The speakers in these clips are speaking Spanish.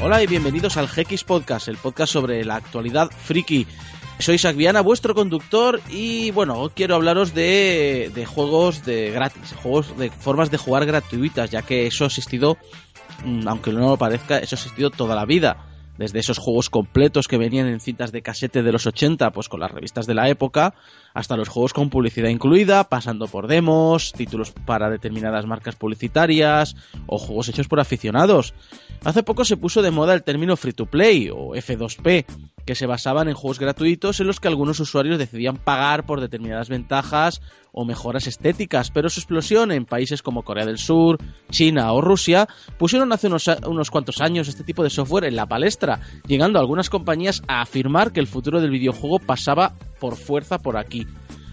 Hola y bienvenidos al GX Podcast, el podcast sobre la actualidad friki. Soy Isaac vuestro conductor, y bueno, quiero hablaros de, de juegos de gratis, juegos de formas de jugar gratuitas, ya que eso ha existido, mm, aunque no lo parezca, eso ha existido toda la vida desde esos juegos completos que venían en cintas de casete de los 80, pues con las revistas de la época, hasta los juegos con publicidad incluida, pasando por demos, títulos para determinadas marcas publicitarias o juegos hechos por aficionados. Hace poco se puso de moda el término free to play o F2P, que se basaban en juegos gratuitos en los que algunos usuarios decidían pagar por determinadas ventajas o mejoras estéticas, pero su explosión en países como Corea del Sur, China o Rusia pusieron hace unos, unos cuantos años este tipo de software en la palestra, llegando algunas compañías a afirmar que el futuro del videojuego pasaba por fuerza por aquí.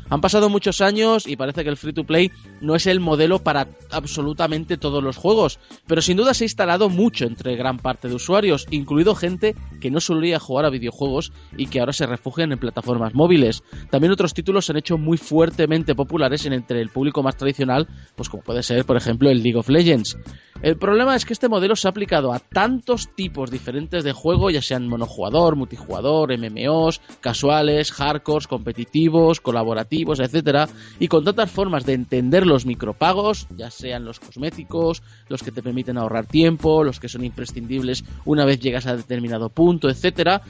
Han pasado muchos años y parece que el free to play no es el modelo para absolutamente todos los juegos, pero sin duda se ha instalado mucho entre gran parte de usuarios, incluido gente que no solía jugar a videojuegos y que ahora se refugian en plataformas móviles. También otros títulos se han hecho muy fuertemente populares entre el público más tradicional, pues como puede ser, por ejemplo, el League of Legends. El problema es que este modelo se ha aplicado a tantos tipos diferentes de juego, ya sean monojugador, multijugador, MMOs, casuales, hardcores, competitivos, colaborativos, y con tantas formas de entender los micropagos, ya sean los cosméticos, los que te permiten ahorrar tiempo, los que son imprescindibles una vez llegas a determinado punto, etcétera,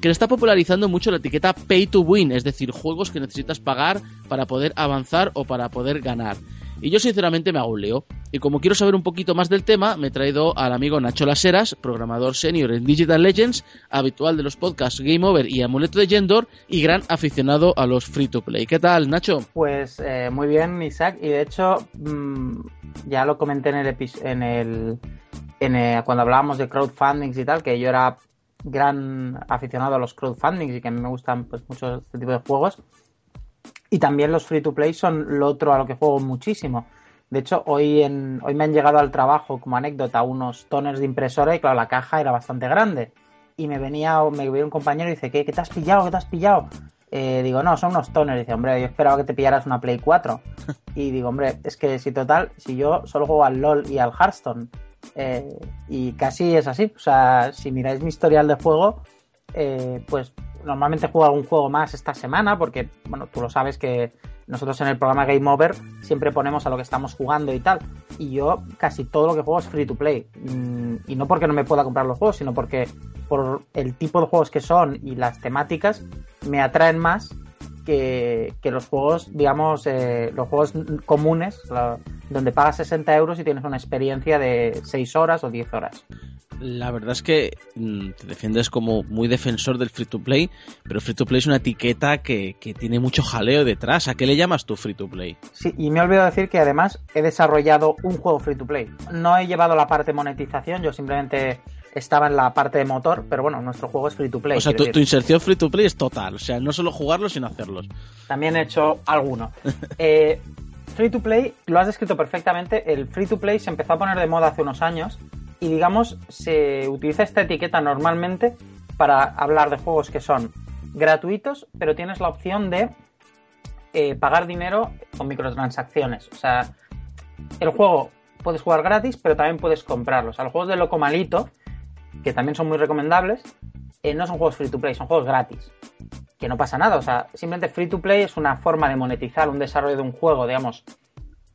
que le está popularizando mucho la etiqueta pay to win, es decir, juegos que necesitas pagar para poder avanzar o para poder ganar. Y yo sinceramente me hago un lío. Y como quiero saber un poquito más del tema, me he traído al amigo Nacho Laseras, programador senior en Digital Legends, habitual de los podcasts Game Over y Amuleto de Gendor y gran aficionado a los free to play. ¿Qué tal, Nacho? Pues eh, muy bien, Isaac. Y de hecho, mmm, ya lo comenté en el, en el, en el cuando hablábamos de crowdfundings y tal, que yo era gran aficionado a los crowdfundings y que a mí me gustan pues mucho este tipo de juegos. Y también los free to play son lo otro a lo que juego muchísimo. De hecho, hoy, en, hoy me han llegado al trabajo como anécdota unos toners de impresora y claro, la caja era bastante grande. Y me venía, me venía un compañero y dice, ¿qué, ¿qué te has pillado? ¿Qué te has ppillado? Eh, digo, no, son unos toners. dice, hombre, yo esperaba que te pillaras una Play 4. Y digo, hombre, es que si total, si yo solo juego al LOL y al Hearthstone, eh, y casi es así. O sea, si miráis mi historial de juego, eh, pues normalmente juego algún juego más esta semana, porque, bueno, tú lo sabes que nosotros en el programa Game Over siempre ponemos a lo que estamos jugando y tal. Y yo casi todo lo que juego es free to play. Y no porque no me pueda comprar los juegos, sino porque por el tipo de juegos que son y las temáticas me atraen más que, que los juegos, digamos, eh, los juegos comunes, la, donde pagas 60 euros y tienes una experiencia de 6 horas o 10 horas. La verdad es que mm, te defiendes como muy defensor del free to play, pero free to play es una etiqueta que, que, tiene mucho jaleo detrás. ¿A qué le llamas tú free to play? Sí, y me he olvidado decir que además he desarrollado un juego free to play. No he llevado la parte monetización, yo simplemente estaba en la parte de motor, pero bueno, nuestro juego es free to play. O sea, tu, tu, inserción free to play es total, o sea, no solo jugarlos, sino hacerlos. También he hecho alguno. eh, free to play, lo has descrito perfectamente, el free to play se empezó a poner de moda hace unos años y digamos se utiliza esta etiqueta normalmente para hablar de juegos que son gratuitos, pero tienes la opción de eh, pagar dinero con microtransacciones. O sea, el juego puedes jugar gratis, pero también puedes comprarlos. O sea, los juegos de Loco Malito, que también son muy recomendables, eh, no son juegos free to play, son juegos gratis. Que no pasa nada, o sea, simplemente free to play es una forma de monetizar un desarrollo de un juego, digamos,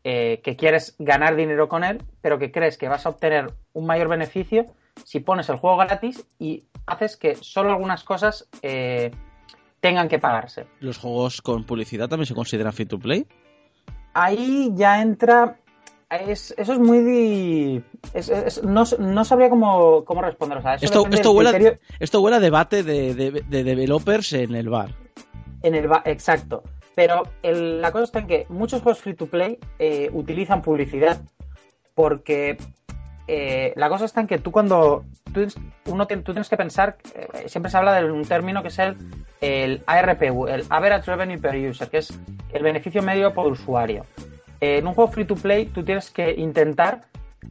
eh, que quieres ganar dinero con él, pero que crees que vas a obtener un mayor beneficio si pones el juego gratis y haces que solo algunas cosas eh, tengan que pagarse. ¿Los juegos con publicidad también se consideran free to play? Ahí ya entra. Es, eso es muy. Es, es, no, no, sabría cómo, cómo responder. O sea, esto, esto, huele, criterio... esto huele a debate de, de, de, developers en el bar. En el bar, exacto. Pero el, la cosa está en que muchos juegos free to play eh, utilizan publicidad porque eh, la cosa está en que tú cuando tú, uno tú tienes que pensar, eh, siempre se habla de un término que es el, el ARPU, el Average Revenue Per User, que es el beneficio medio por usuario. En un juego free to play tú tienes que intentar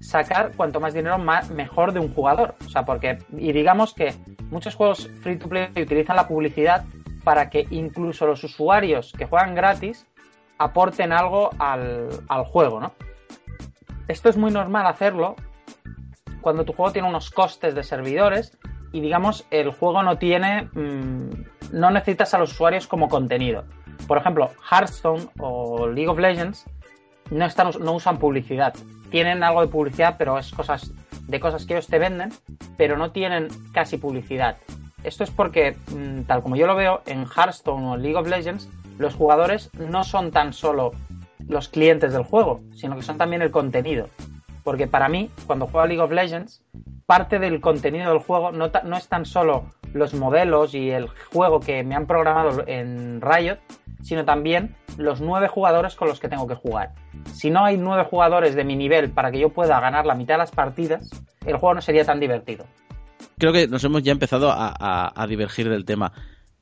sacar cuanto más dinero más, mejor de un jugador. O sea, porque, y digamos que muchos juegos free to play utilizan la publicidad para que incluso los usuarios que juegan gratis aporten algo al, al juego, ¿no? Esto es muy normal hacerlo cuando tu juego tiene unos costes de servidores y digamos el juego no tiene mmm, no necesitas a los usuarios como contenido. Por ejemplo, Hearthstone o League of Legends no, no usan publicidad. Tienen algo de publicidad, pero es cosas de cosas que ellos te venden, pero no tienen casi publicidad. Esto es porque, mmm, tal como yo lo veo, en Hearthstone o League of Legends, los jugadores no son tan solo los clientes del juego, sino que son también el contenido. Porque para mí, cuando juego a League of Legends, parte del contenido del juego no, no, es tan solo los modelos y el juego que me han programado en Riot, sino también los nueve jugadores con los que tengo que jugar. Si no hay nueve jugadores de mi nivel para que yo pueda ganar la mitad de las partidas, el juego no sería tan divertido. Creo que nos hemos ya empezado a, a, a divergir del tema.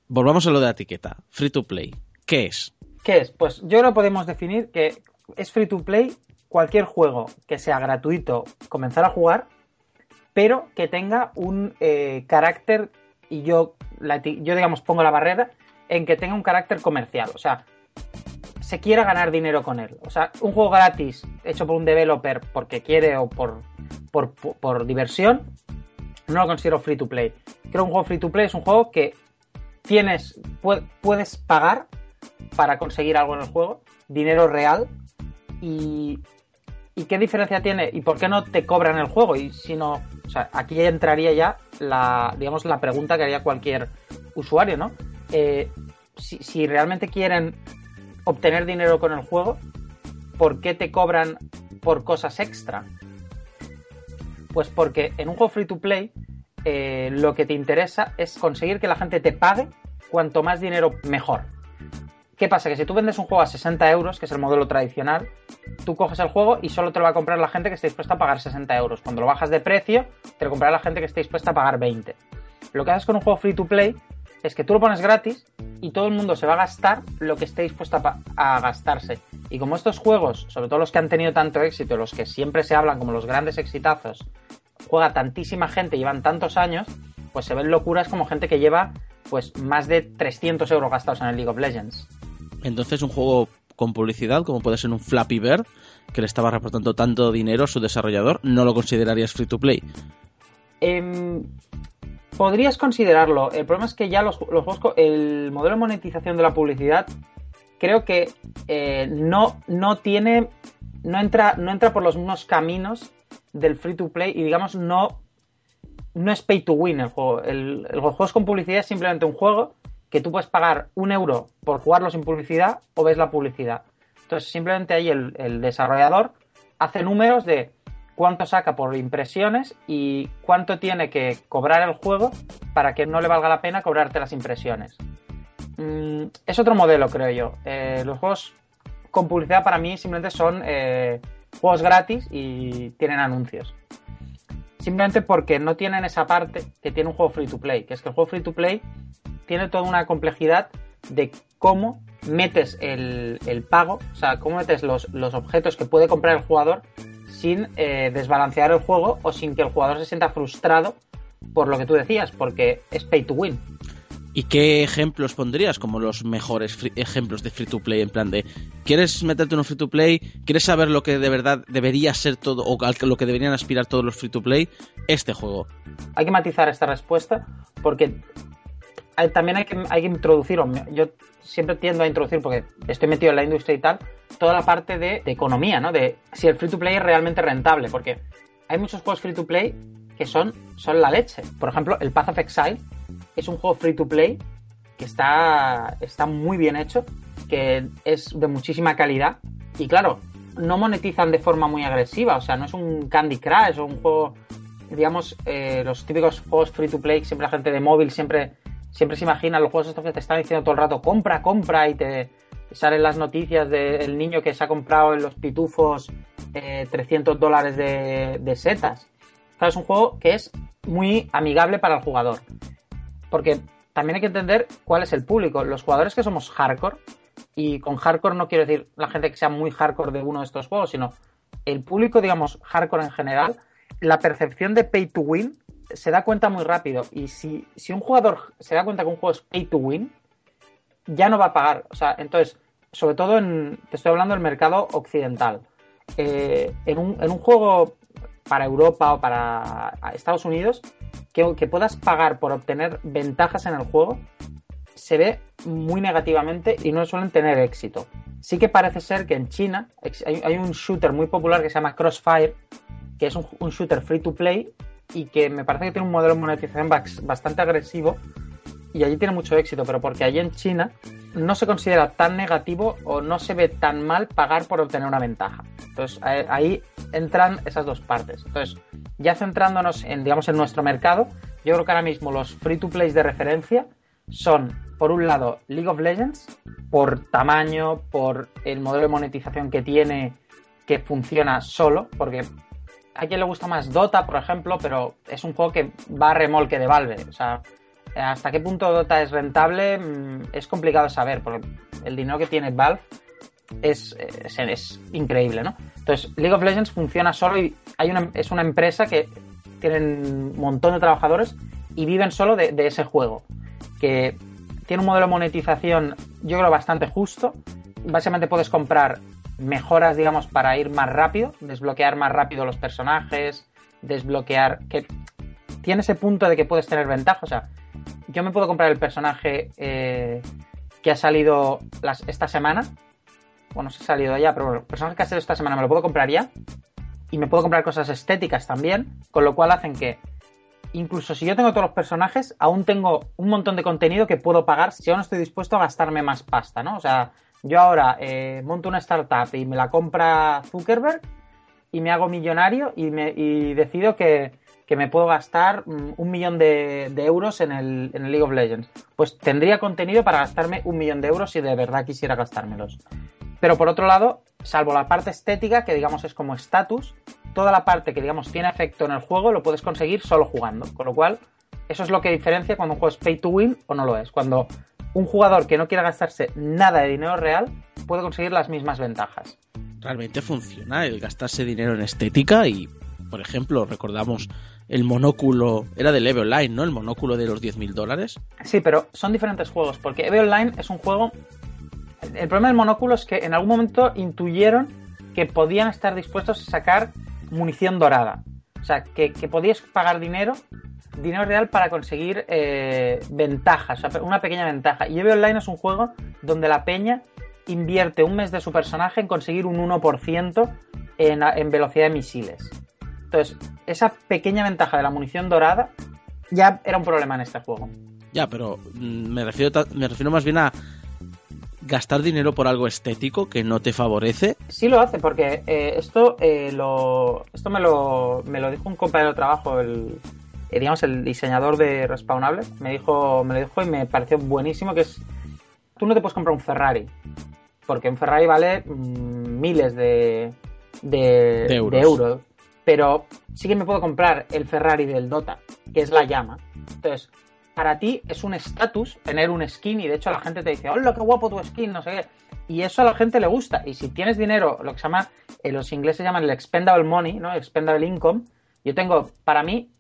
Volvamos a lo de la etiqueta. Free to play. ¿Qué es? ¿Qué es? Pues yo lo podemos definir que es free to play cualquier juego que sea gratuito comenzar a jugar, pero que tenga un eh, carácter, y yo, la, yo digamos pongo la barrera, en que tenga un carácter comercial. O sea, se quiera ganar dinero con él. O sea, un juego gratis hecho por un developer porque quiere o por, por, por, diversión, no lo considero free to play. Creo que un juego free to play es un juego que tienes, puedes pagar para conseguir algo en el juego, dinero real, y, ¿y qué diferencia tiene? ¿Y por qué no te cobran el juego? Y si no, o sea, aquí entraría ya la, digamos, la pregunta que haría cualquier usuario, ¿no? Eh, si, realmente quieren obtener dinero con el juego, ¿por qué te cobran por cosas extra? Pues porque en un juego free to play eh, lo que te interesa es conseguir que la gente te pague cuanto más dinero mejor. ¿Qué pasa? Que si tú vendes un juego a 60 euros, que es el modelo tradicional, tú coges el juego y solo te lo va a comprar la gente que esté dispuesta a pagar 60 euros. Cuando lo bajas de precio, te lo comprará la gente que esté dispuesta a pagar 20. Lo que haces con un juego free to play es que tú lo pones gratis y todo el mundo se va a gastar lo que esté dispuesto a, a, gastarse. Y como estos juegos, sobre todo los que han tenido tanto éxito, los que siempre se hablan como los grandes exitazos, juega tantísima gente, llevan tantos años, pues se ven locuras como gente que lleva pues más de 300 euros gastados en el League of Legends. Entonces un juego con publicidad, como puede ser un Flappy Bird, que le estaba reportando tanto dinero a su desarrollador, ¿no lo considerarías free to play? Eh, podrías considerarlo. El problema es que ya los, los juegos, el modelo de monetización de la publicidad, creo que eh, no, no tiene, no entra, no entra por los mismos caminos del free to play y digamos no, no es pay to win el juego. El, el juego con publicidad es simplemente un juego que tú puedes pagar un euro por jugarlo sin publicidad o ves la publicidad. Entonces simplemente ahí el, el desarrollador hace números de cuánto saca por impresiones y cuánto tiene que cobrar el juego para que no le valga la pena cobrarte las impresiones. Mm, es otro modelo, creo yo. Eh, los juegos con publicidad para mí simplemente son eh, juegos gratis y tienen anuncios. Simplemente porque no tienen esa parte que tiene un juego free to play, que es que el juego free to play tiene toda una complejidad de cómo metes el, pago, o sea, cómo metes los, objetos que puede comprar el jugador sin eh, desbalancear el juego o sin que el jugador se sienta frustrado por lo que tú decías, porque es pay to win. ¿Y qué ejemplos pondrías como los mejores ejemplos de free to play? En plan de, ¿quieres meterte en un free to play? ¿Quieres saber lo que de verdad debería ser todo o lo que deberían aspirar todos los free to play? Este juego. Hay que matizar esta respuesta porque también hay que, hay que introducir, yo siempre tiendo a introducir, porque estoy metido en la industria y tal, toda la parte de, economía, ¿no? De si el free to play es realmente rentable, porque hay muchos juegos free to play que son, son la leche. Por ejemplo, el Path of Exile es un juego free to play que está, está muy bien hecho, que es de muchísima calidad. Y claro, no monetizan de forma muy agresiva, o sea, no es un Candy Crush o un juego, digamos, eh, los típicos juegos free to play, siempre la gente de móvil siempre, siempre se imagina los juegos estos que te están diciendo todo el rato, compra, compra, y te, salen las noticias del niño que se ha comprado en los pitufos 300 dólares de, de setas. es un juego que es muy amigable para el jugador. Porque también hay que entender cuál es el público. Los jugadores que somos hardcore, y con hardcore no quiero decir la gente que sea muy hardcore de uno de estos juegos, sino el público, digamos, hardcore en general, la percepción de pay to win se da cuenta muy rápido. Y si, si un jugador se da cuenta que un juego es pay to win, ya no va a pagar. O sea, entonces, sobre todo en, te estoy hablando del mercado occidental. Eh, en, un, en, un, juego para Europa o para Estados Unidos, que, que, puedas pagar por obtener ventajas en el juego, se ve muy negativamente y no suelen tener éxito. Sí que parece ser que en China hay, un shooter muy popular que se llama Crossfire, que es un, un shooter free to play y que me parece que tiene un modelo de monetización bastante agresivo y allí tiene mucho éxito, pero porque allí en China no se considera tan negativo o no se ve tan mal pagar por obtener una ventaja. Entonces ahí entran esas dos partes. Entonces, ya centrándonos en, digamos, en nuestro mercado, yo creo que ahora mismo los free to play de referencia son, por un lado, League of Legends, por tamaño, por el modelo de monetización que tiene, que funciona solo, porque a quien le gusta más Dota, por ejemplo, pero es un juego que va a remolque de Valve. O sea, hasta qué punto Dota es rentable mm, es complicado saber, porque el dinero que tiene Valve es, es, increíble, ¿no? Entonces, League of Legends funciona solo y hay una, es una empresa que tiene un montón de trabajadores y viven solo de, de ese juego, que tiene un modelo de monetización, yo creo, bastante justo. Básicamente puedes comprar mejoras, digamos, para ir más rápido, desbloquear más rápido los personajes, desbloquear... que tiene ese punto de que puedes tener ventaja, o sea, yo me puedo comprar el personaje eh, que ha salido esta semana. Bueno, se ha salido ya, pero el personaje que ha salido esta semana me lo puedo comprar ya. Y me puedo comprar cosas estéticas también, con lo cual hacen que, incluso si yo tengo todos los personajes, aún tengo un montón de contenido que puedo pagar si no estoy dispuesto a gastarme más pasta, ¿no? O sea, yo ahora eh, monto una startup y me la compra Zuckerberg y me hago millonario y, me, y decido que, que me puedo gastar mm, un millón de, euros en el, en el, League of Legends. Pues tendría contenido para gastarme un millón de euros si de verdad quisiera gastármelos. Pero por otro lado, salvo la parte estética, que digamos es como estatus, toda la parte que digamos tiene efecto en el juego lo puedes conseguir solo jugando. Con lo cual, eso es lo que diferencia cuando un juego es pay to win o no lo es. Cuando un jugador que no quiera gastarse nada de dinero real puede conseguir las mismas ventajas. Realmente funciona el gastarse dinero en estética y, por ejemplo, recordamos el monóculo, era del EVE Online, ¿no? El monóculo de los 10.000 dólares. Sí, pero son diferentes juegos, porque EVE Online es un juego... El problema del monóculo es que en algún momento intuyeron que podían estar dispuestos a sacar munición dorada. O sea, que, podías pagar dinero, dinero real para conseguir eh, ventajas, o una pequeña ventaja. Y EVE Online es un juego donde la peña invierte un mes de su personaje en conseguir un 1% en, en velocidad de misiles. Entonces, esa pequeña ventaja de la munición dorada ya era un problema en este juego. Ya, pero mm, me refiero, me refiero más bien a gastar dinero por algo estético que no te favorece. Sí lo hace, porque eh, esto eh, lo esto me lo, me lo dijo un compañero de trabajo, el, eh, digamos, el diseñador de Respawnable. Me dijo, me lo dijo y me pareció buenísimo que es... Tú no te puedes comprar un Ferrari, porque un Ferrari vale mm, miles de, de, euros. de euros pero sí que me puedo comprar el Ferrari del Dota, que es la llama. Entonces, para ti es un estatus tener un skin y de hecho la gente te dice, hola, qué guapo tu skin, no sé qué. Y eso a la gente le gusta. Y si tienes dinero, lo que se llama, en los ingleses llaman el expendable money, ¿no? Expendable income. Yo tengo, para mí,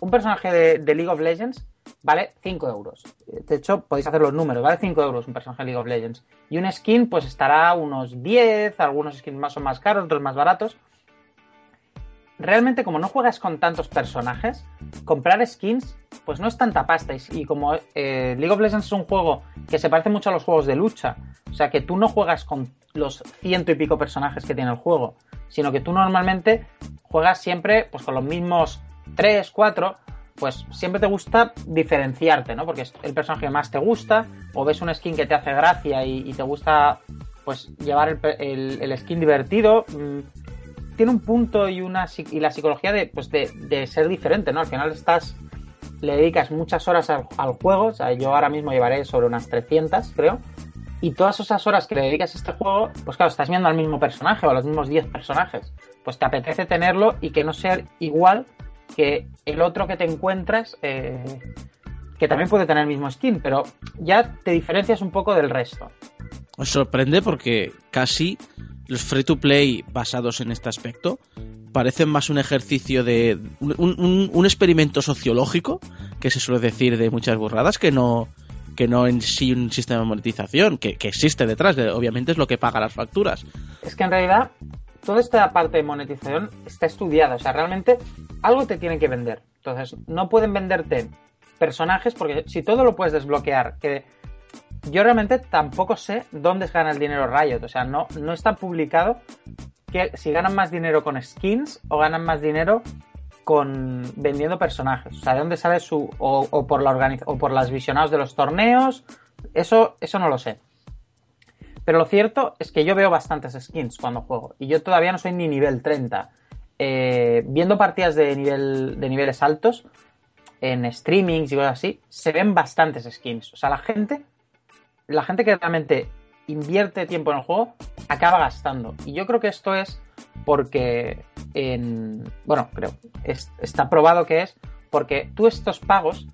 un personaje de, de League of Legends vale 5 euros. De hecho, podéis hacer los números, vale 5 euros un personaje de League of Legends. Y un skin, pues estará unos 10, algunos skins más o más caros, otros más baratos realmente como no juegas con tantos personajes, comprar skins pues no es tanta pasta. Y, como eh, League of Legends es un juego que se parece mucho a los juegos de lucha, o sea que tú no juegas con los ciento y pico personajes que tiene el juego, sino que tú normalmente juegas siempre pues con los mismos 3, 4, pues siempre te gusta diferenciarte, ¿no? Porque es el personaje que más te gusta, o ves un skin que te hace gracia y, te gusta pues llevar el, skin divertido. Mm, tiene un punto y una y la psicología de, pues de, ser diferente, ¿no? Al final estás le dedicas muchas horas al, juego, o sea, yo ahora mismo llevaré sobre unas 300, creo, Y todas esas horas que le dedicas a este juego, pues claro, estás viendo al mismo personaje o a los mismos 10 personajes. Pues te apetece tenerlo y que no sea igual que el otro que te encuentras, eh, que también puede tener el mismo skin, pero ya te diferencias un poco del resto. Os sorprende porque casi los free to play basados en este aspecto parecen más un ejercicio de. un, un, experimento sociológico, que se suele decir de muchas burradas, que no que no en sí un sistema de monetización, que, que existe detrás, de, obviamente es lo que paga las facturas. Es que en realidad toda esta parte de monetización está estudiada, o sea, realmente algo te tienen que vender. Entonces, no pueden venderte personajes porque si todo lo puedes desbloquear, que yo realmente tampoco sé dónde gana el dinero Riot. O sea, no, no está publicado que si ganan más dinero con skins o ganan más dinero con vendiendo personajes. O sea, de dónde sale su. o, por la o por las visionados de los torneos. Eso, eso no lo sé. Pero lo cierto es que yo veo bastantes skins cuando juego. Y yo todavía no soy ni nivel 30. Eh, viendo partidas de, nivel, de niveles altos, en streamings y cosas así, se ven bastantes skins. O sea, la gente la gente que realmente invierte tiempo en el juego acaba gastando. Y yo creo que esto es porque en, bueno, creo, está probado que es porque tú estos pagos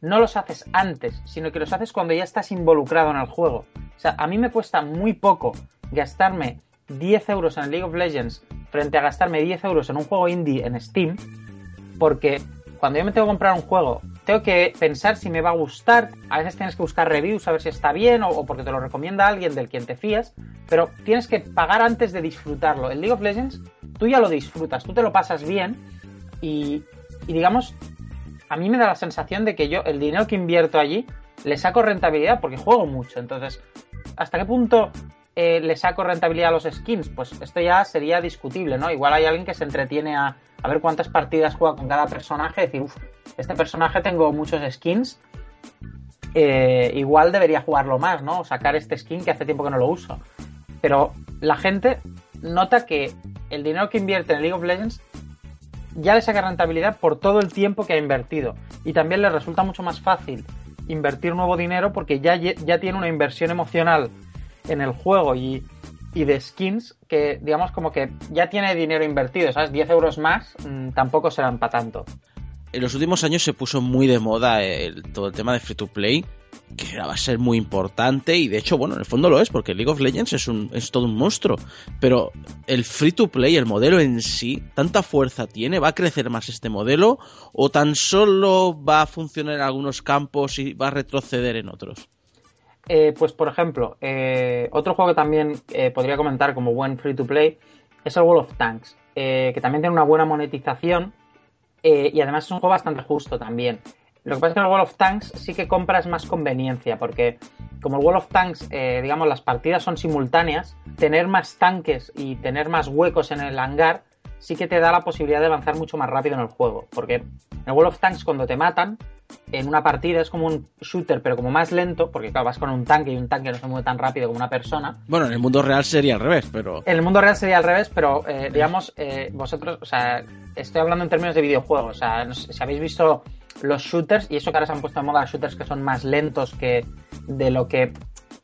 no los haces antes, sino que los haces cuando ya estás involucrado en el juego. O sea, a mí me cuesta muy poco gastarme 10 euros en League of Legends frente a gastarme 10 euros en un juego indie en Steam, porque cuando yo me tengo que comprar un juego tengo que pensar si me va a gustar. A veces tienes que buscar reviews a ver si está bien o, porque te lo recomienda alguien del quien te fías, pero tienes que pagar antes de disfrutarlo. En League of Legends tú ya lo disfrutas, tú te lo pasas bien y, digamos, a mí me da la sensación de que yo el dinero que invierto allí le saco rentabilidad porque juego mucho. Entonces, ¿hasta qué punto eh, le saco rentabilidad a los skins? Pues esto ya sería discutible, ¿no? Igual hay alguien que se entretiene a, a ver cuántas partidas juega con cada personaje y decir, uff, este personaje tengo muchos skins, eh, igual debería jugarlo más, ¿no? Sacar este skin que hace tiempo que no lo uso. Pero la gente nota que el dinero que invierte en League of Legends ya le saca rentabilidad por todo el tiempo que ha invertido. Y también le resulta mucho más fácil invertir nuevo dinero porque ya, ya tiene una inversión emocional en el juego y, y de skins que, digamos, como que ya tiene dinero invertido, ¿sabes? 10 euros más mm, tampoco serán para tanto en los últimos años se puso muy de moda el, todo el tema de free to play, que va a ser muy importante y de hecho, bueno, en el fondo lo es, porque League of Legends es, un, es todo un monstruo, pero el free to play, el modelo en sí, ¿tanta fuerza tiene? ¿Va a crecer más este modelo o tan solo va a funcionar en algunos campos y va a retroceder en otros? Eh, pues por ejemplo, eh, otro juego que también eh, podría comentar como buen free to play es el World of Tanks, que también tiene una buena monetización eh, y además es un juego bastante justo también. Lo que pasa es que en el World of Tanks sí que compras más conveniencia, porque como el World of Tanks, eh, digamos, las partidas son simultáneas, tener más tanques y tener más huecos en el hangar sí que te da la posibilidad de avanzar mucho más rápido en el juego. Porque en el World of Tanks, cuando te matan, en una partida es como un shooter, pero como más lento, porque claro, vas con un tanque y un tanque no se mueve tan rápido como una persona. Bueno, en el mundo real sería al revés, pero. En el mundo real sería al revés, pero eh, digamos, eh, vosotros, o sea, estoy hablando en términos de videojuegos, o sea, si habéis visto los shooters, y eso que ahora se han puesto de moda shooters que son más lentos que de lo que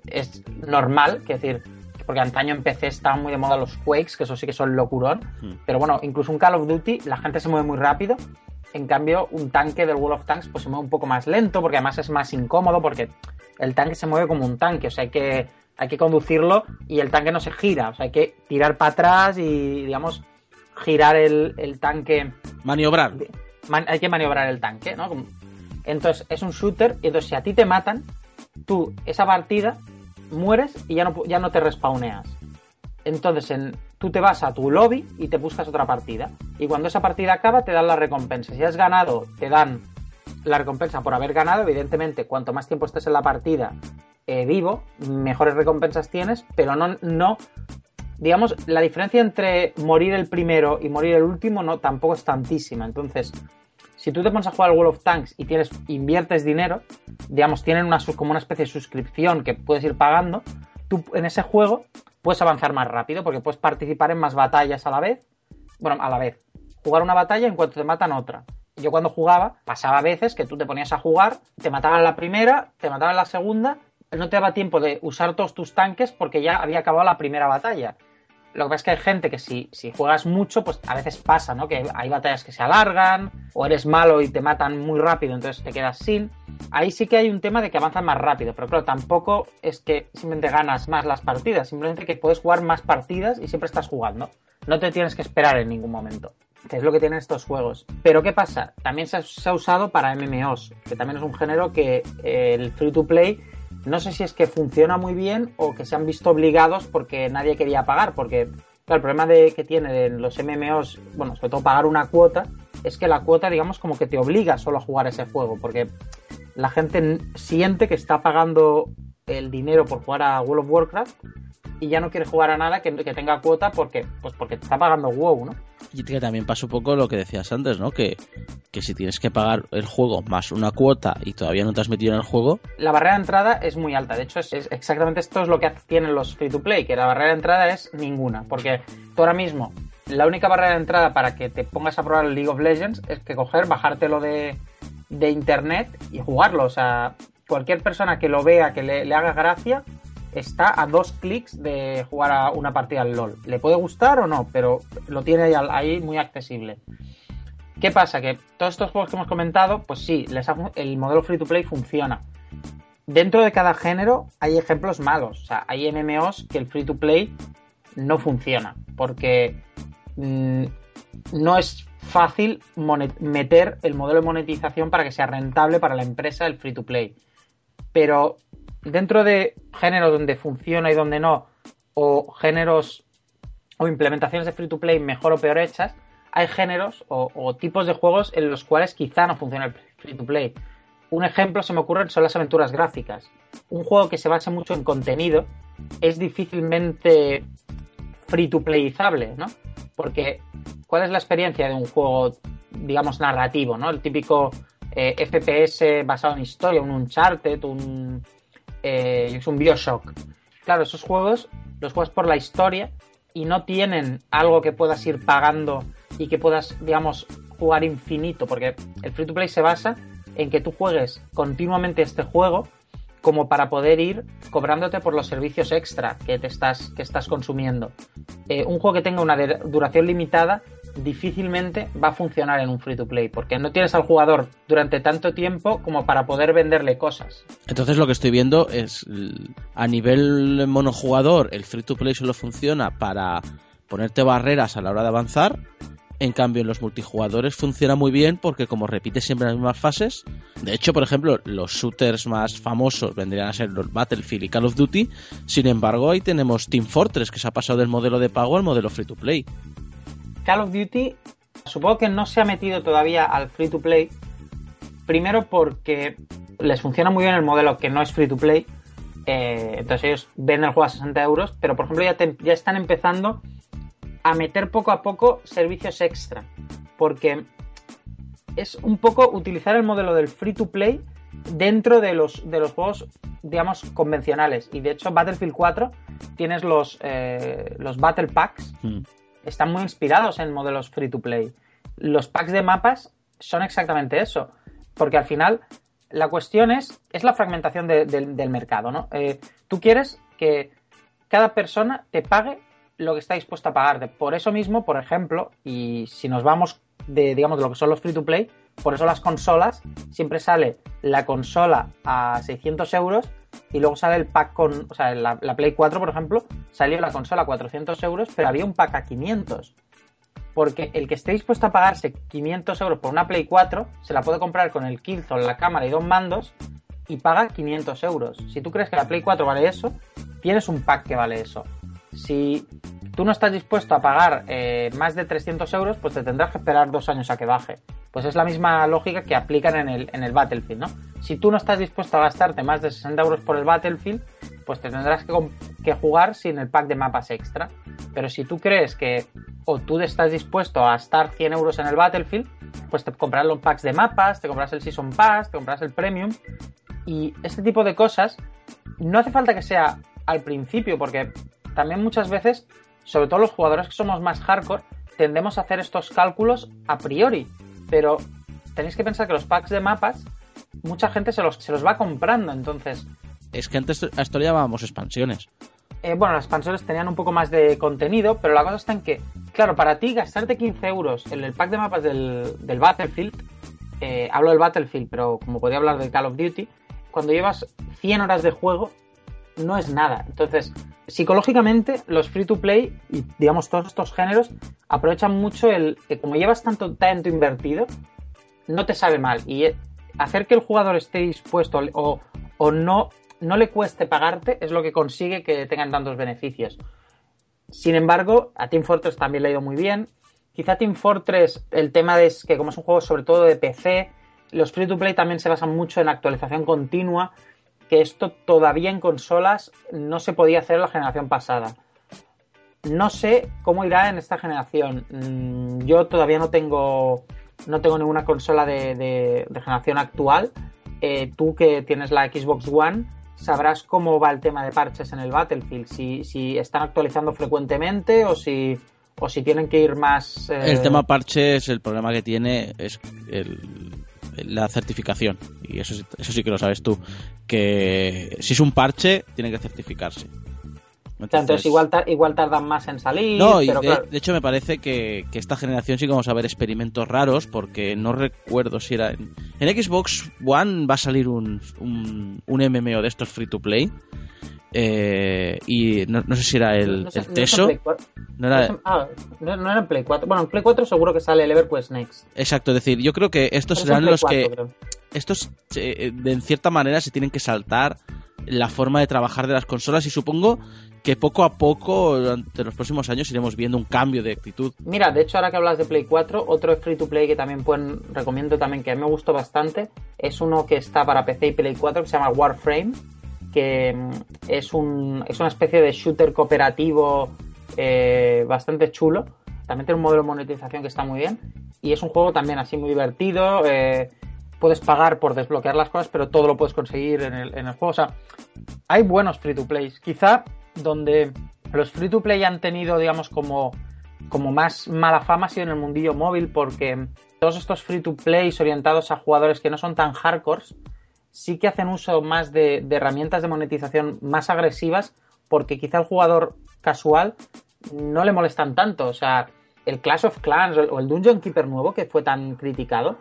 es normal, que decir, porque antaño en PC estaban muy de moda los Quakes, que eso sí que son locurón, hmm. pero bueno, incluso un Call of Duty, la gente se mueve muy rápido en cambio, un tanque del World of Tanks pues se mueve un poco más lento porque además es más incómodo porque el tanque se mueve como un tanque, o sea, hay que, hay que conducirlo y el tanque no se gira, o sea, hay que tirar para atrás y, digamos, girar el, tanque. Maniobrar. hay que maniobrar el tanque, ¿no? Entonces, es un shooter y entonces si a ti te matan, tú esa partida mueres y ya no, ya no te respawneas. Entonces, en, tú te vas a tu lobby y te buscas otra partida. Y cuando esa partida acaba, te dan la recompensa. Si has ganado, te dan la recompensa por haber ganado. Evidentemente, cuanto más tiempo estés en la partida eh, vivo, mejores recompensas tienes, pero no, no. Digamos, la diferencia entre morir el primero y morir el último no tampoco es tantísima. Entonces, si tú te pones a jugar al World of Tanks y tienes, inviertes dinero, digamos, tienen una, como una especie de suscripción que puedes ir pagando, tú en ese juego puedes avanzar más rápido porque puedes participar en más batallas a la vez. Bueno, a la vez. Jugar una batalla en cuanto te matan otra. Yo cuando jugaba, pasaba veces que tú te ponías a jugar, te mataban la primera, te mataban la segunda, no te daba tiempo de usar todos tus tanques porque ya había acabado la primera batalla. Lo que pasa es que hay gente que si, si juegas mucho, pues a veces pasa, ¿no? Que hay batallas que se alargan, o eres malo y te matan muy rápido, entonces te quedas sin. Ahí sí que hay un tema de que avanzan más rápido, pero claro, tampoco es que simplemente ganas más las partidas, simplemente que puedes jugar más partidas y siempre estás jugando. No te tienes que esperar en ningún momento que es lo que tienen estos juegos. Pero ¿qué pasa? También se ha, usado para MMOs, que también es un género que eh, el free to play no sé si es que funciona muy bien o que se han visto obligados porque nadie quería pagar, porque el problema de, que tiene los MMOs, bueno, sobre todo pagar una cuota, es que la cuota, digamos, como que te obliga solo a jugar ese juego, porque la gente siente que está pagando el dinero por jugar a World of Warcraft y ya no quiere jugar a nada que, que tenga cuota porque, pues porque te está pagando WoW, ¿no? Y que también pasa un poco lo que decías antes, ¿no? Que, que si tienes que pagar el juego más una cuota y todavía no te has metido en el juego. La barrera de entrada es muy alta. De hecho, es, exactamente esto es lo que tienen los free to play, que la barrera de entrada es ninguna. Porque tú ahora mismo, la única barrera de entrada para que te pongas a probar el League of Legends es que coger, bajártelo de, de internet y jugarlo. O sea, cualquier persona que lo vea, que le, le haga gracia, está a dos clics de jugar a una partida al LOL. ¿Le puede gustar o no? Pero lo tiene ahí muy accesible. ¿Qué pasa? Que todos estos juegos que hemos comentado, pues sí, el modelo free to play funciona. Dentro de cada género hay ejemplos malos. O sea, hay MMOs que el free to play no funciona. Porque mm, no es fácil meter el modelo de monetización para que sea rentable para la empresa el free to play. Pero dentro de géneros donde funciona y donde no, o géneros o implementaciones de free to play mejor o peor hechas, hay géneros o, tipos de juegos en los cuales quizá no funciona el free to play. Un ejemplo se me ocurre son las aventuras gráficas. Un juego que se basa mucho en contenido es difícilmente free to playizable, ¿no? Porque ¿cuál es la experiencia de un juego, digamos, narrativo, ¿no? El típico eh, FPS basado en historia, un Uncharted, un eh, es un Bioshock. Claro, esos juegos los juegas por la historia y no tienen algo que puedas ir pagando y que puedas, digamos, jugar infinito, porque el free to play se basa en que tú juegues continuamente este juego como para poder ir cobrándote por los servicios extra que te estás, que estás consumiendo. Eh, un juego que tenga una duración limitada difícilmente va a funcionar en un free to play, porque no tienes al jugador durante tanto tiempo como para poder venderle cosas. Entonces lo que estoy viendo es a nivel monojugador, el free to play solo funciona para ponerte barreras a la hora de avanzar. En cambio, en los multijugadores funciona muy bien porque como repite siempre las mismas fases, de hecho, por ejemplo, los shooters más famosos vendrían a ser los Battlefield y Call of Duty, sin embargo, ahí tenemos Team Fortress que se ha pasado del modelo de pago al modelo free to play. Call of Duty supongo que no se ha metido todavía al free to play. Primero porque les funciona muy bien el modelo que no es free to play. Eh, entonces ellos venden el juego a 60 euros. Pero por ejemplo ya, ya están empezando a meter poco a poco servicios extra. Porque es un poco utilizar el modelo del free to play dentro de los, de los juegos, digamos, convencionales. Y de hecho, Battlefield 4 tienes los, eh, los Battle Packs, hmm están muy inspirados en modelos free to play. Los packs de mapas son exactamente eso, porque al final la cuestión es, es la fragmentación del mercado, ¿no? Eh, tú quieres que cada persona te pague lo que está dispuesto a pagarte. Por eso mismo, por ejemplo, y si nos vamos de, digamos, de lo que son los free to play, por eso las consolas, siempre sale la consola a 600 euros y luego sale el pack con, o sea, la, Play 4, por ejemplo, salió la consola a 400 euros, pero había un pack a 500. Porque el que esté dispuesto a pagarse 500 euros por una Play 4, se la puede comprar con el Killzone, la cámara y dos mandos, y paga 500 euros. Si tú crees que la Play 4 vale eso, tienes un pack que vale eso. Si tú no estás dispuesto a pagar eh, más de 300 euros, pues te tendrás que esperar dos años a que baje. Pues es la misma lógica que aplican en el, en el Battlefield, ¿no? Si tú no estás dispuesto a gastarte más de 60 euros por el Battlefield, pues te tendrás que, jugar sin el pack de mapas extra. Pero si tú crees que, o tú estás dispuesto a gastar 100 euros en el Battlefield, pues te comprarás los packs de mapas, te comprarás el Season Pass, te comprarás el Premium. Y este tipo de cosas no hace falta que sea al principio, porque también muchas veces, sobre todo los jugadores que somos más hardcore, tendemos a hacer estos cálculos a priori. Pero tenéis que pensar que los packs de mapas, mucha gente se los, se los va comprando. Entonces, es que antes a esto le llamábamos expansiones. Eh, bueno, las expansiones tenían un poco más de contenido, pero la cosa está en que, claro, para ti gastarte 15 euros en el pack de mapas del, del Battlefield, eh, hablo del Battlefield, pero como podía hablar del Call of Duty, cuando llevas 100 horas de juego, no es nada. Entonces, psicológicamente, los free to play y, digamos, todos estos géneros aprovechan mucho el que, como llevas tanto talento invertido, no te sabe mal. Y eh, hacer que el jugador esté dispuesto o, o no no le cueste pagarte es lo que consigue que tengan tantos beneficios. Sin embargo, a Team Fortress también le ha ido muy bien. Quizá Team Fortress, el tema es que como es un juego sobre todo de PC, los free to play también se basan mucho en actualización continua, que esto todavía en consolas no se podía hacer en la generación pasada. No sé cómo irá en esta generación. Mm, yo todavía no tengo, no tengo ninguna consola de, generación actual. Eh, tú que tienes la Xbox One, sabrás cómo va el tema de parches en el Battlefield, si, si están actualizando frecuentemente o si, o si tienen que ir más... Eh, el tema parches, el problema que tiene es la certificación, y eso, eso sí que lo sabes tú, que si es un parche, tiene que certificarse. Entonces, igual, igual tardan más en salir. No, de, hecho me parece que, esta generación sí que vamos a ver experimentos raros porque no recuerdo si era... En, Xbox One va a salir un, un, MMO de estos free to play. Eh, y no, sé si era el, Teso. No, era... Ah, no, era en Play 4. Bueno, en Play 4 seguro que sale el EverQuest Next. Exacto, es decir, yo creo que estos serán los que... Estos, eh, de, en cierta manera, se tienen que saltar la forma de trabajar de las consolas y supongo que poco a poco durante los próximos años iremos viendo un cambio de actitud. Mira, de hecho ahora que hablas de Play 4, otro free to play que también pueden, recomiendo también que a mí me gustó bastante, es uno que está para PC y Play 4 que se llama Warframe, que mm, es, un, es una especie de shooter cooperativo eh, bastante chulo. También tiene un modelo de monetización que está muy bien. Y es un juego también así muy divertido. Eh, puedes pagar por desbloquear las cosas, pero todo lo puedes conseguir en el, en el juego. O sea, hay buenos free to plays. Quizá donde los free to play han tenido, digamos, como, como más mala fama ha sido en el mundillo móvil, porque todos estos free to plays orientados a jugadores que no son tan hardcore, sí que hacen uso más de, herramientas de monetización más agresivas, porque quizá el jugador casual no le molestan tanto. O sea, el Clash of Clans o el Dungeon Keeper nuevo, que fue tan criticado,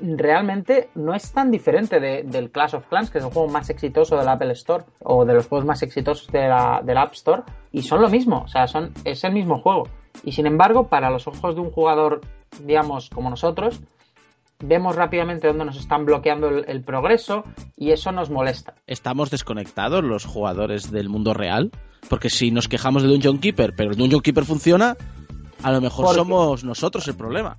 realmente no es tan diferente del Clash of Clans, que es el juego más exitoso del Apple Store, o de los juegos más exitosos de la, del App Store, y son lo mismo, o sea, son, es el mismo juego. Y sin embargo, para los ojos de un jugador, digamos, como nosotros, vemos rápidamente dónde nos están bloqueando el, progreso y eso nos molesta. ¿Estamos desconectados los jugadores del mundo real? Porque si nos quejamos de Dungeon Keeper, pero el Dungeon Keeper funciona, a lo mejor somos nosotros el problema.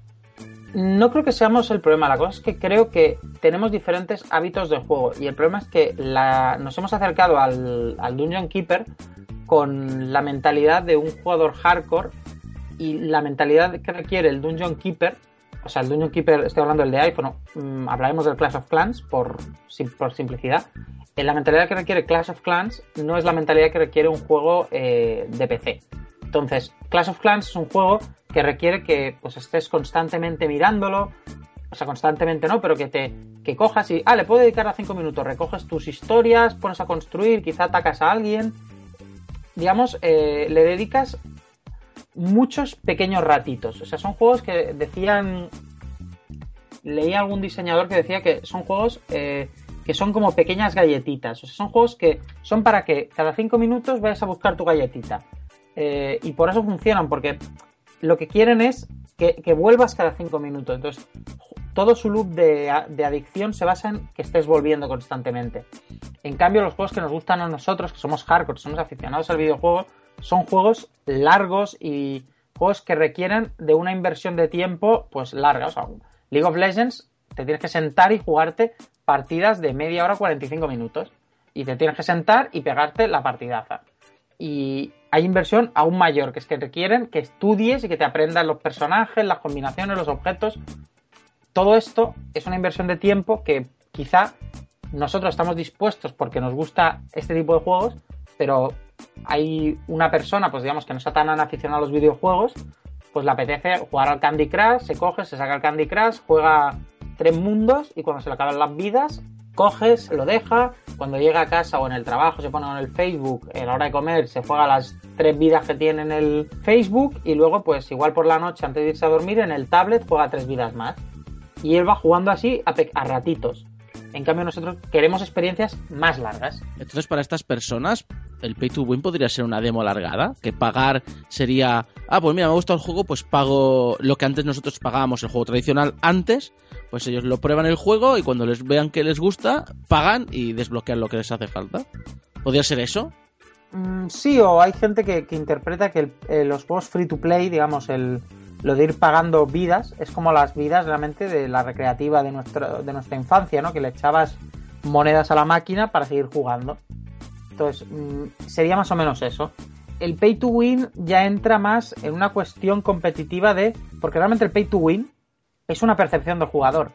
No creo que seamos el problema, la cosa es que creo que tenemos diferentes hábitos de juego y el problema es que nos hemos acercado al, Dungeon Keeper con la mentalidad de un jugador hardcore y la mentalidad que requiere el Dungeon Keeper, o sea, el Dungeon Keeper, estoy hablando del de iPhone, mm, hablaremos del Clash of Clans por, por simplicidad, eh, la mentalidad que requiere Clash of Clans no es la mentalidad que requiere un juego eh, de PC. Entonces, Clash of Clans es un juego que requiere que pues estés constantemente mirándolo, o sea, constantemente no, pero que te que cojas y, ah, le puedo dedicar a 5 minutos, recoges tus historias, pones a construir, quizá atacas a alguien, digamos, eh, le dedicas muchos pequeños ratitos. O sea, son juegos que decían, leí algún diseñador que decía que son juegos eh, que son como pequeñas galletitas. O sea, son juegos que son para que cada 5 minutos vayas a buscar tu galletita. Eh, y por eso funcionan, porque lo que quieren es que, vuelvas cada cinco minutos. Entonces, todo su loop de, adicción se basa en que estés volviendo constantemente. En cambio, los juegos que nos gustan a nosotros, que somos hardcore, somos aficionados al videojuego, son juegos largos y juegos que requieren de una inversión de tiempo pues larga. O sea, League of Legends te tienes que sentar y jugarte partidas de media hora 45 minutos. Y te tienes que sentar y pegarte la partidaza. Y hay inversión aún mayor, que es que requieren que estudies y que te aprendas los personajes, las combinaciones, los objetos. Todo esto es una inversión de tiempo que quizá nosotros estamos dispuestos porque nos gusta este tipo de juegos, pero hay una persona, pues digamos, que no está tan aficionada a los videojuegos, pues le apetece jugar al Candy Crush, se coge, se saca el Candy Crush, juega tres mundos y cuando se le acaban las vidas, coges, lo deja, cuando llega a casa o en el trabajo se pone en el Facebook, en la hora de comer se juega las tres vidas que tiene en el Facebook y luego pues igual por la noche antes de irse a dormir en el tablet juega tres vidas más. Y él va jugando así a, a ratitos. En cambio nosotros queremos experiencias más largas. Entonces para estas personas el pay to win podría ser una demo alargada, que pagar sería, ah, pues mira, me gusta el juego, pues pago lo que antes nosotros pagábamos el juego tradicional antes, pues ellos lo prueban el juego y cuando les vean que les gusta, pagan y desbloquean lo que les hace falta. ¿Podría ser eso? Mm, sí, o hay gente que, interpreta que eh, los juegos free to play, digamos, el, lo de ir pagando vidas, es como las vidas realmente de la recreativa de, nuestro, de nuestra infancia, ¿no? Que le echabas monedas a la máquina para seguir jugando. Entonces, mm, sería más o menos eso. El pay to win ya entra más en una cuestión competitiva de. Porque realmente el pay to win es una percepción del jugador.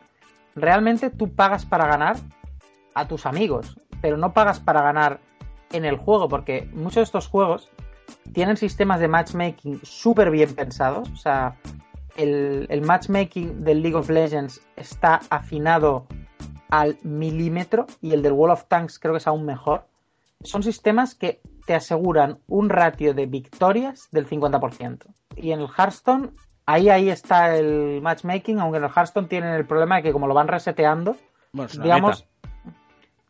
Realmente tú pagas para ganar a tus amigos, pero no pagas para ganar en el juego, porque muchos de estos juegos tienen sistemas de matchmaking súper bien pensados. O sea, el, el, matchmaking del League of Legends está afinado al milímetro y el del Wall of Tanks creo que es aún mejor son sistemas que te aseguran un ratio de victorias del 50%. Y en el Hearthstone, ahí, ahí está el matchmaking, aunque en el Hearthstone tienen el problema de que como lo van reseteando, digamos...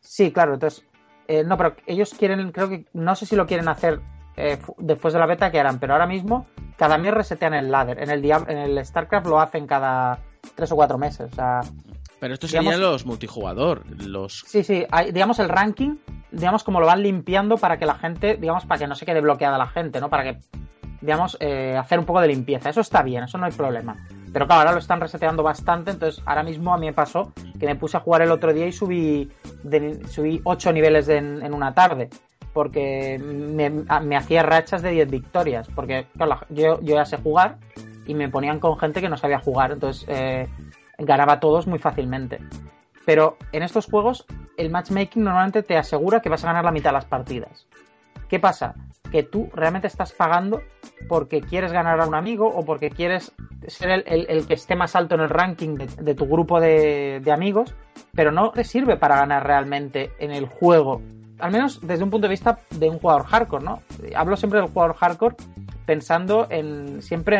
Sí, claro, entonces... Eh, no, pero ellos quieren, creo que, no sé si lo quieren hacer eh, después de la beta que harán, pero ahora mismo cada mes resetean el ladder. En el, en el StarCraft lo hacen cada tres o cuatro meses. O sea, pero esto serían los multijugador, los... Sí, sí, digamos el ranking, digamos como lo van limpiando para que la gente, digamos, para que no se quede bloqueada la gente, ¿no? Para que, digamos, eh, hacer un poco de limpieza. Eso está bien, eso no hay problema. Pero claro, ahora lo están reseteando bastante, entonces ahora mismo a mí me pasó que me puse a jugar el otro día y subí, subí 8 niveles en, una tarde porque me, hacía rachas de 10 victorias. Porque, claro, yo, yo ya sé jugar y me ponían con gente que no sabía jugar. Entonces, eh, ganaba todos muy fácilmente. Pero en estos juegos el matchmaking normalmente te asegura que vas a ganar la mitad de las partidas. ¿Qué pasa? Que tú realmente estás pagando porque quieres ganar a un amigo o porque quieres ser el, que esté más alto en el ranking de, tu grupo de, amigos, pero no te sirve para ganar realmente en el juego. Al menos desde un punto de vista de un jugador hardcore, ¿no? Hablo siempre del jugador hardcore pensando en siempre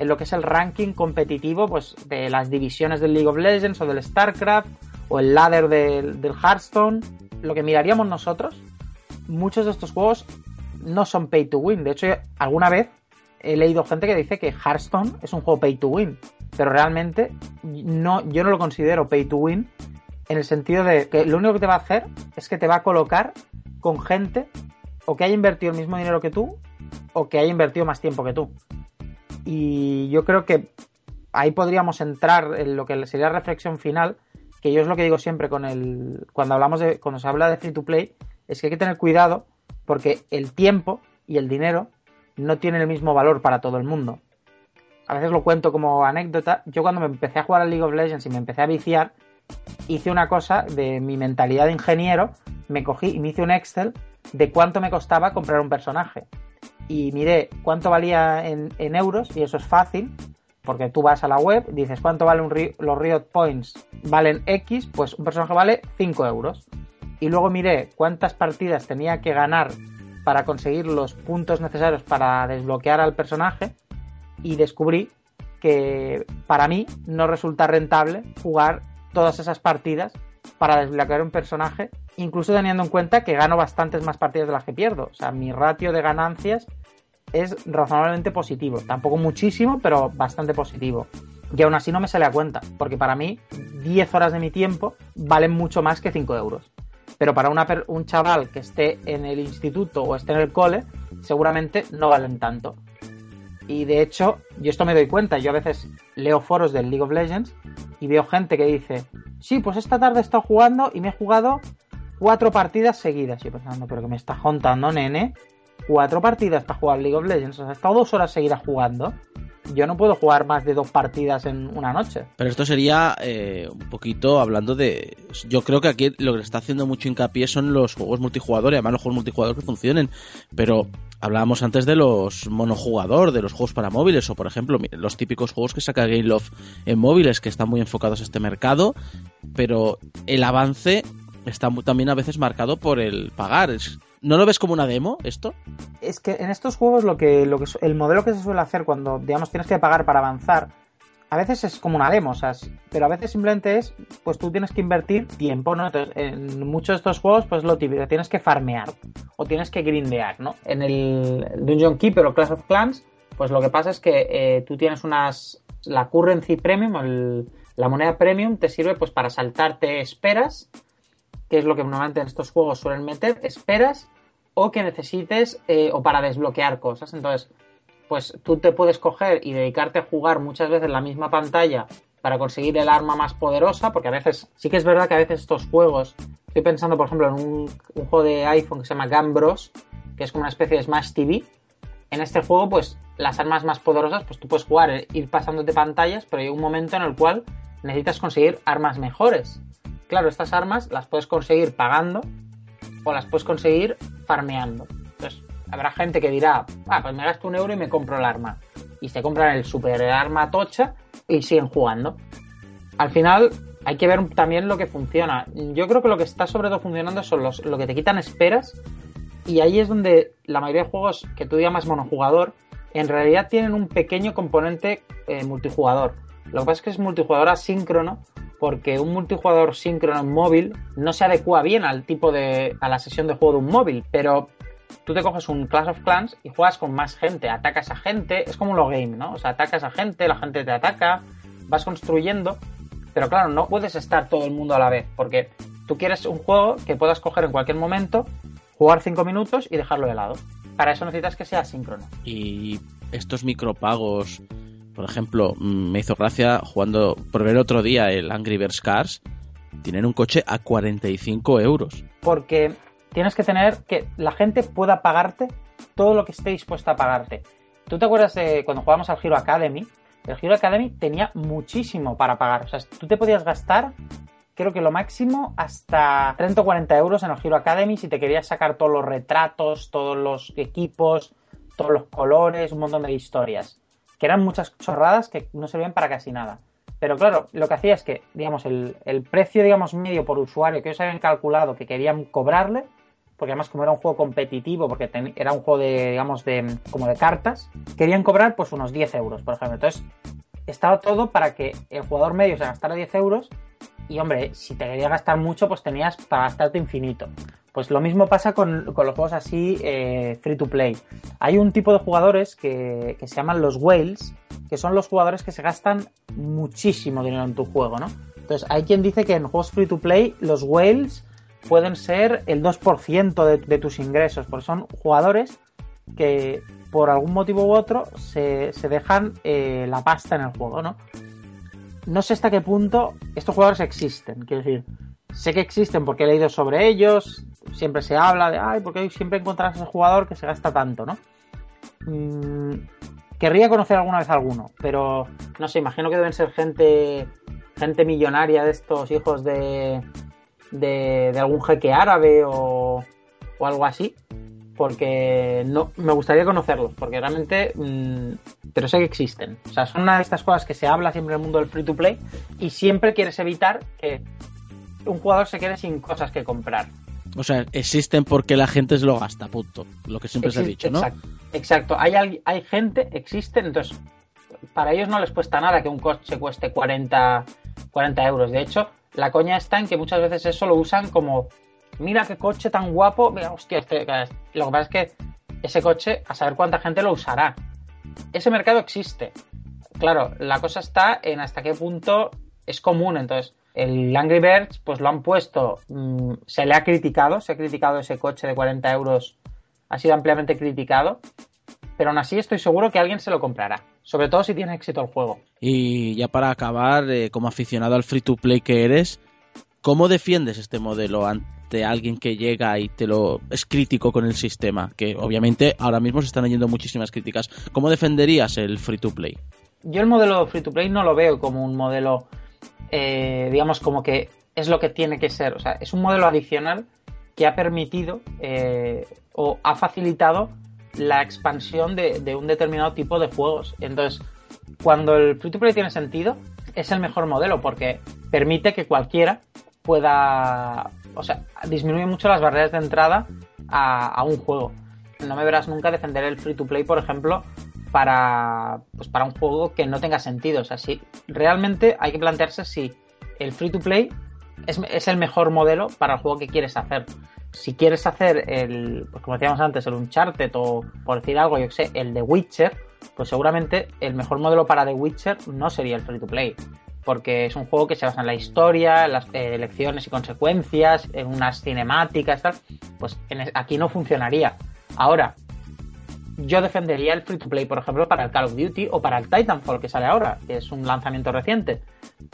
en lo que es el ranking competitivo pues, de las divisiones del League of Legends o del StarCraft o el ladder del Hearthstone. Lo que miraríamos nosotros, muchos de estos juegos no son pay to win. De hecho, alguna vez he leído gente que dice que Hearthstone es un juego pay to win, pero realmente no, yo no lo considero pay to win en el sentido de que lo único que te va a hacer es que te va a colocar con gente o que haya invertido el mismo dinero que tú o que haya invertido más tiempo que tú. Y yo creo que ahí podríamos entrar en lo que sería reflexión final, que yo es lo que digo siempre con el cuando hablamos de cuando se habla de free to play, es que hay que tener cuidado porque el tiempo y el dinero no tienen el mismo valor para todo el mundo. A veces lo cuento como anécdota. Yo cuando me empecé a jugar al League of Legends y me empecé a viciar, hice una cosa de mi mentalidad de ingeniero, me cogí y me hice un Excel de cuánto me costaba comprar un personaje y miré cuánto valía en, euros, y eso es fácil, porque tú vas a la web, dices cuánto valen los Riot Points, valen X, pues un personaje vale 5 euros. Y luego miré cuántas partidas tenía que ganar para conseguir los puntos necesarios para desbloquear al personaje y descubrí que para mí no resulta rentable jugar todas esas partidas para desbloquear un personaje, incluso teniendo en cuenta que gano bastantes más partidas de las que pierdo. O sea, mi ratio de ganancias es razonablemente positivo. Tampoco muchísimo, pero bastante positivo. Y aún así no me sale a cuenta, porque para mí 10 horas de mi tiempo valen mucho más que 5 euros. Pero para un chaval que esté en el instituto o esté en el cole, seguramente no valen tanto. Y de hecho, yo esto me doy cuenta. Yo a veces leo foros del League of Legends y veo gente que dice, sí, pues esta tarde he estado jugando y me he jugado cuatro partidas seguidas. Y yo pensando, pero que me estás contando, nene cuatro partidas para jugar League of Legends. O sea, he estado dos horas seguidas jugando. Yo no puedo jugar más de dos partidas en una noche. Pero esto sería eh, un poquito hablando de. Yo creo que aquí lo que está haciendo mucho hincapié son los juegos multijugador y además los juegos multijugador que funcionen. Pero hablábamos antes de los monojugador, de los juegos para móviles, o por ejemplo, los típicos juegos que saca Game Love en móviles que están muy enfocados a este mercado. Pero el avance está también a veces marcado por el pagar. ¿No lo ves como una demo esto? Es que en estos juegos lo que, lo que el modelo que se suele hacer cuando digamos tienes que pagar para avanzar a veces es como una demo, o pero a veces simplemente es, pues tú tienes que invertir tiempo, ¿no? Entonces, en muchos de estos juegos, pues lo típico, tienes que farmear o tienes que grindear, ¿no? En el Dungeon Keeper o Clash of Clans, pues lo que pasa es que eh, tú tienes unas, la currency premium, la moneda premium te sirve pues para saltarte esperas, que es lo que normalmente en estos juegos suelen meter, esperas o que necesites eh, o para desbloquear cosas. Entonces, pues tú te puedes coger y dedicarte a jugar muchas veces la misma pantalla para conseguir el arma más poderosa, porque a veces, sí que es verdad que a veces estos juegos, estoy pensando por ejemplo en un, juego de iPhone que se llama Gambros, que es como una especie de Smash TV. En este juego, pues las armas más poderosas, pues tú puedes jugar, eh, ir pasándote pantallas, pero hay un momento en el cual necesitas conseguir armas mejores. Claro, estas armas las puedes conseguir pagando o las puedes conseguir farmeando. Entonces, habrá gente que dirá, ah, pues me gasto un euro y me compro el arma. Y se compran el super arma tocha y siguen jugando. Al final hay que ver también lo que funciona. Yo creo que lo que está sobre todo funcionando son los, lo que te quitan esperas. Y ahí es donde la mayoría de juegos que tú llamas monojugador, en realidad tienen un pequeño componente eh, multijugador. Lo que pasa es que es multijugador asíncrono, porque un multijugador síncrono en móvil no se adecua bien al tipo de. a la sesión de juego de un móvil, pero tú te coges un Clash of Clans y juegas con más gente, atacas a gente, es como lo game, ¿no? O sea, atacas a gente, la gente te ataca, vas construyendo, pero claro, no puedes estar todo el mundo a la vez, porque tú quieres un juego que puedas coger en cualquier momento, jugar 5 minutos y dejarlo de lado. Para eso necesitas que sea síncrono. Y estos micropagos, por ejemplo, mm, me hizo gracia jugando por ver otro día el Angry Birds Cars, tienen un coche a 45 euros. Porque tienes que tener que la gente pueda pagarte todo lo que esté dispuesta a pagarte. ¿Tú te acuerdas de cuando jugamos al Hero Academy? El Hero Academy tenía muchísimo para pagar. O sea, tú te podías gastar, creo que lo máximo, hasta 30 o 40 euros en el Hero Academy si te querías sacar todos los retratos, todos los equipos, todos los colores, un montón de historias. Que eran muchas chorradas que no servían para casi nada. Pero claro, lo que hacía es que, digamos, el, el precio, digamos, medio por usuario que ellos habían calculado que querían cobrarle porque además como era un juego competitivo, porque era un juego de, digamos, de como de cartas, querían cobrar pues unos 10 euros, por ejemplo. Entonces, estaba todo para que el jugador medio se gastara 10 euros y, hombre, si te quería gastar mucho, pues tenías para gastarte infinito. Pues lo mismo pasa con, los juegos así eh, free to play. Hay un tipo de jugadores que, que se llaman los whales, que son los jugadores que se gastan muchísimo dinero en tu juego, ¿no? Entonces, hay quien dice que en juegos free to play los whales pueden ser el 2% de, tus ingresos, porque son jugadores que por algún motivo u otro se, dejan eh, la pasta en el juego, ¿no? No sé hasta qué punto estos jugadores existen, quiero decir, sé que existen porque he leído sobre ellos, siempre se habla de, ay, porque siempre encontrarás ese jugador que se gasta tanto, ¿no? Mm, querría conocer alguna vez alguno, pero no sé, imagino que deben ser gente, gente millonaria de estos hijos de, de, algún jeque árabe o, algo así, porque no me gustaría conocerlos, porque realmente, mm, pero sé que existen. O sea, son una de estas cosas que se habla siempre en el mundo del free to play y siempre quieres evitar que un jugador se quede sin cosas que comprar. O sea, existen porque la gente se lo gasta, punto. Lo que siempre se ha dicho, ¿no? Exacto. Hay, hay gente, existen, entonces para ellos no les cuesta nada que un coche cueste 40, 40 euros. De hecho, la coña está en que muchas veces eso lo usan como, mira qué coche tan guapo, mira, hostia, este, lo que pasa es que ese coche, a saber cuánta gente lo usará. Ese mercado existe. Claro, la cosa está en hasta qué punto es común. Entonces, el Angry Birds, pues lo han puesto, mm, se le ha criticado, se ha criticado ese coche de 40 euros, ha sido ampliamente criticado, pero aún así estoy seguro que alguien se lo comprará sobre todo si tiene éxito el juego. Y ya para acabar, eh, como aficionado al free to play que eres, ¿cómo defiendes este modelo ante alguien que llega y te lo es crítico con el sistema? Que obviamente ahora mismo se están oyendo muchísimas críticas. ¿Cómo defenderías el free to play? Yo el modelo free to play no lo veo como un modelo, eh, digamos, como que es lo que tiene que ser. O sea, es un modelo adicional que ha permitido eh, o ha facilitado la expansión de, un determinado tipo de juegos. Entonces, cuando el free to play tiene sentido, es el mejor modelo porque permite que cualquiera pueda, o sea, disminuye mucho las barreras de entrada a, un juego. No me verás nunca defender el free to play, por ejemplo, para, pues para un juego que no tenga sentido. O sea, si realmente hay que plantearse si el free to play es, es, el mejor modelo para el juego que quieres hacer. Si quieres hacer el, pues como decíamos antes, el Uncharted o por decir algo, yo que sé, el de Witcher, pues seguramente el mejor modelo para The Witcher no sería el free to play porque es un juego que se basa en la historia, las eh, elecciones y consecuencias, en unas cinemáticas, tal. Pues aquí no funcionaría. Ahora, yo defendería el free to play, por ejemplo, para el Call of Duty o para el Titanfall que sale ahora, que es un lanzamiento reciente.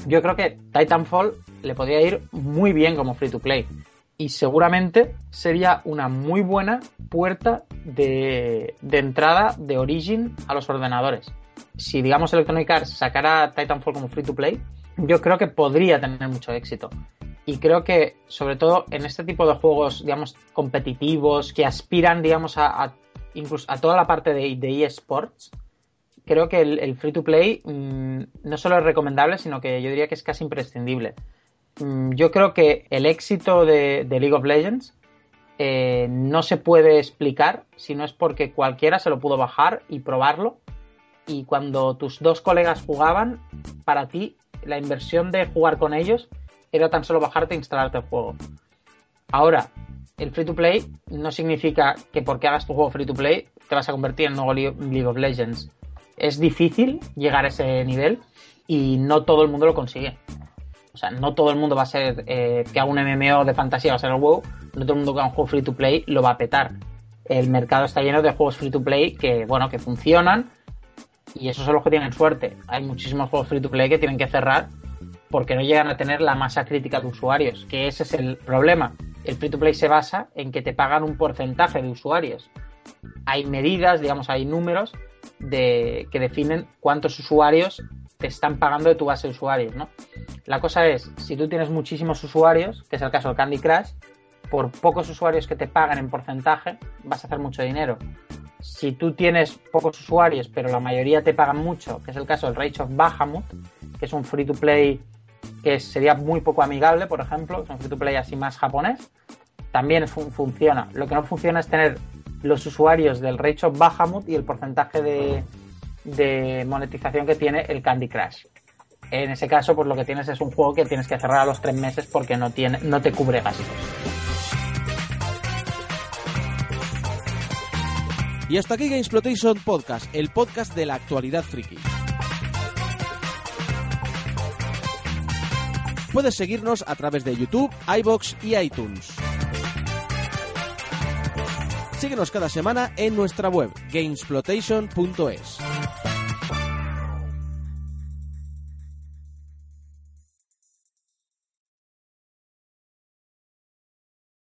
Yo creo que Titanfall le podría ir muy bien como free to play. Y seguramente sería una muy buena puerta de entrada de Origin a los ordenadores si digamos Electronic Arts sacara Titanfall como free to play, yo creo que podría tener mucho éxito. Y creo que, sobre todo en este tipo de juegos, digamos, competitivos, que aspiran, digamos, a, incluso a toda la parte de, eSports, creo que el, free to play mm, no solo es recomendable, sino que yo diría que es casi imprescindible. Mm, yo creo que el éxito de, League of Legends eh, no se puede explicar si no es porque cualquiera se lo pudo bajar y probarlo y cuando tus dos colegas jugaban, para ti la inversión de jugar con ellos era tan solo bajarte e instalarte el juego. Ahora, el free to play no significa que porque hagas tu juego free to play te vas a convertir en nuevo League of Legends. Es difícil llegar a ese nivel y no todo el mundo lo consigue. O sea, no todo el mundo va a ser eh, que haga un MMO de fantasía va a ser el WoW, no todo el mundo que haga un juego free to play lo va a petar. El mercado está lleno de juegos free to play que, bueno, que funcionan, y esos son los que tienen suerte. Hay muchísimos juegos free to play que tienen que cerrar porque no llegan a tener la masa crítica de usuarios, que ese es el problema. El free to play se basa en que te pagan un porcentaje de usuarios. Hay medidas, digamos, hay números de, que definen cuántos usuarios te están pagando de tu base de usuarios, ¿no? La cosa es, si tú tienes muchísimos usuarios, que es el caso del Candy Crush, por pocos usuarios que te pagan en porcentaje, vas a hacer mucho dinero si tú tienes pocos usuarios, pero la mayoría te pagan mucho, que es el caso del Rage of Bahamut, que es un free to play que sería muy poco amigable, por ejemplo, es un free to play así más japonés, también funciona. Lo que no funciona es tener los usuarios del Rage of Bahamut y el porcentaje de, monetización que tiene el Candy Crush. En ese caso, pues lo que tienes es un juego que tienes que cerrar a los tres meses porque no, no te cubre gastos. Y hasta aquí Gamesploitation Podcast, el podcast de la actualidad friki. Puedes seguirnos a través de YouTube, iBox y iTunes. Síguenos cada semana en nuestra web, gamesploitation.es.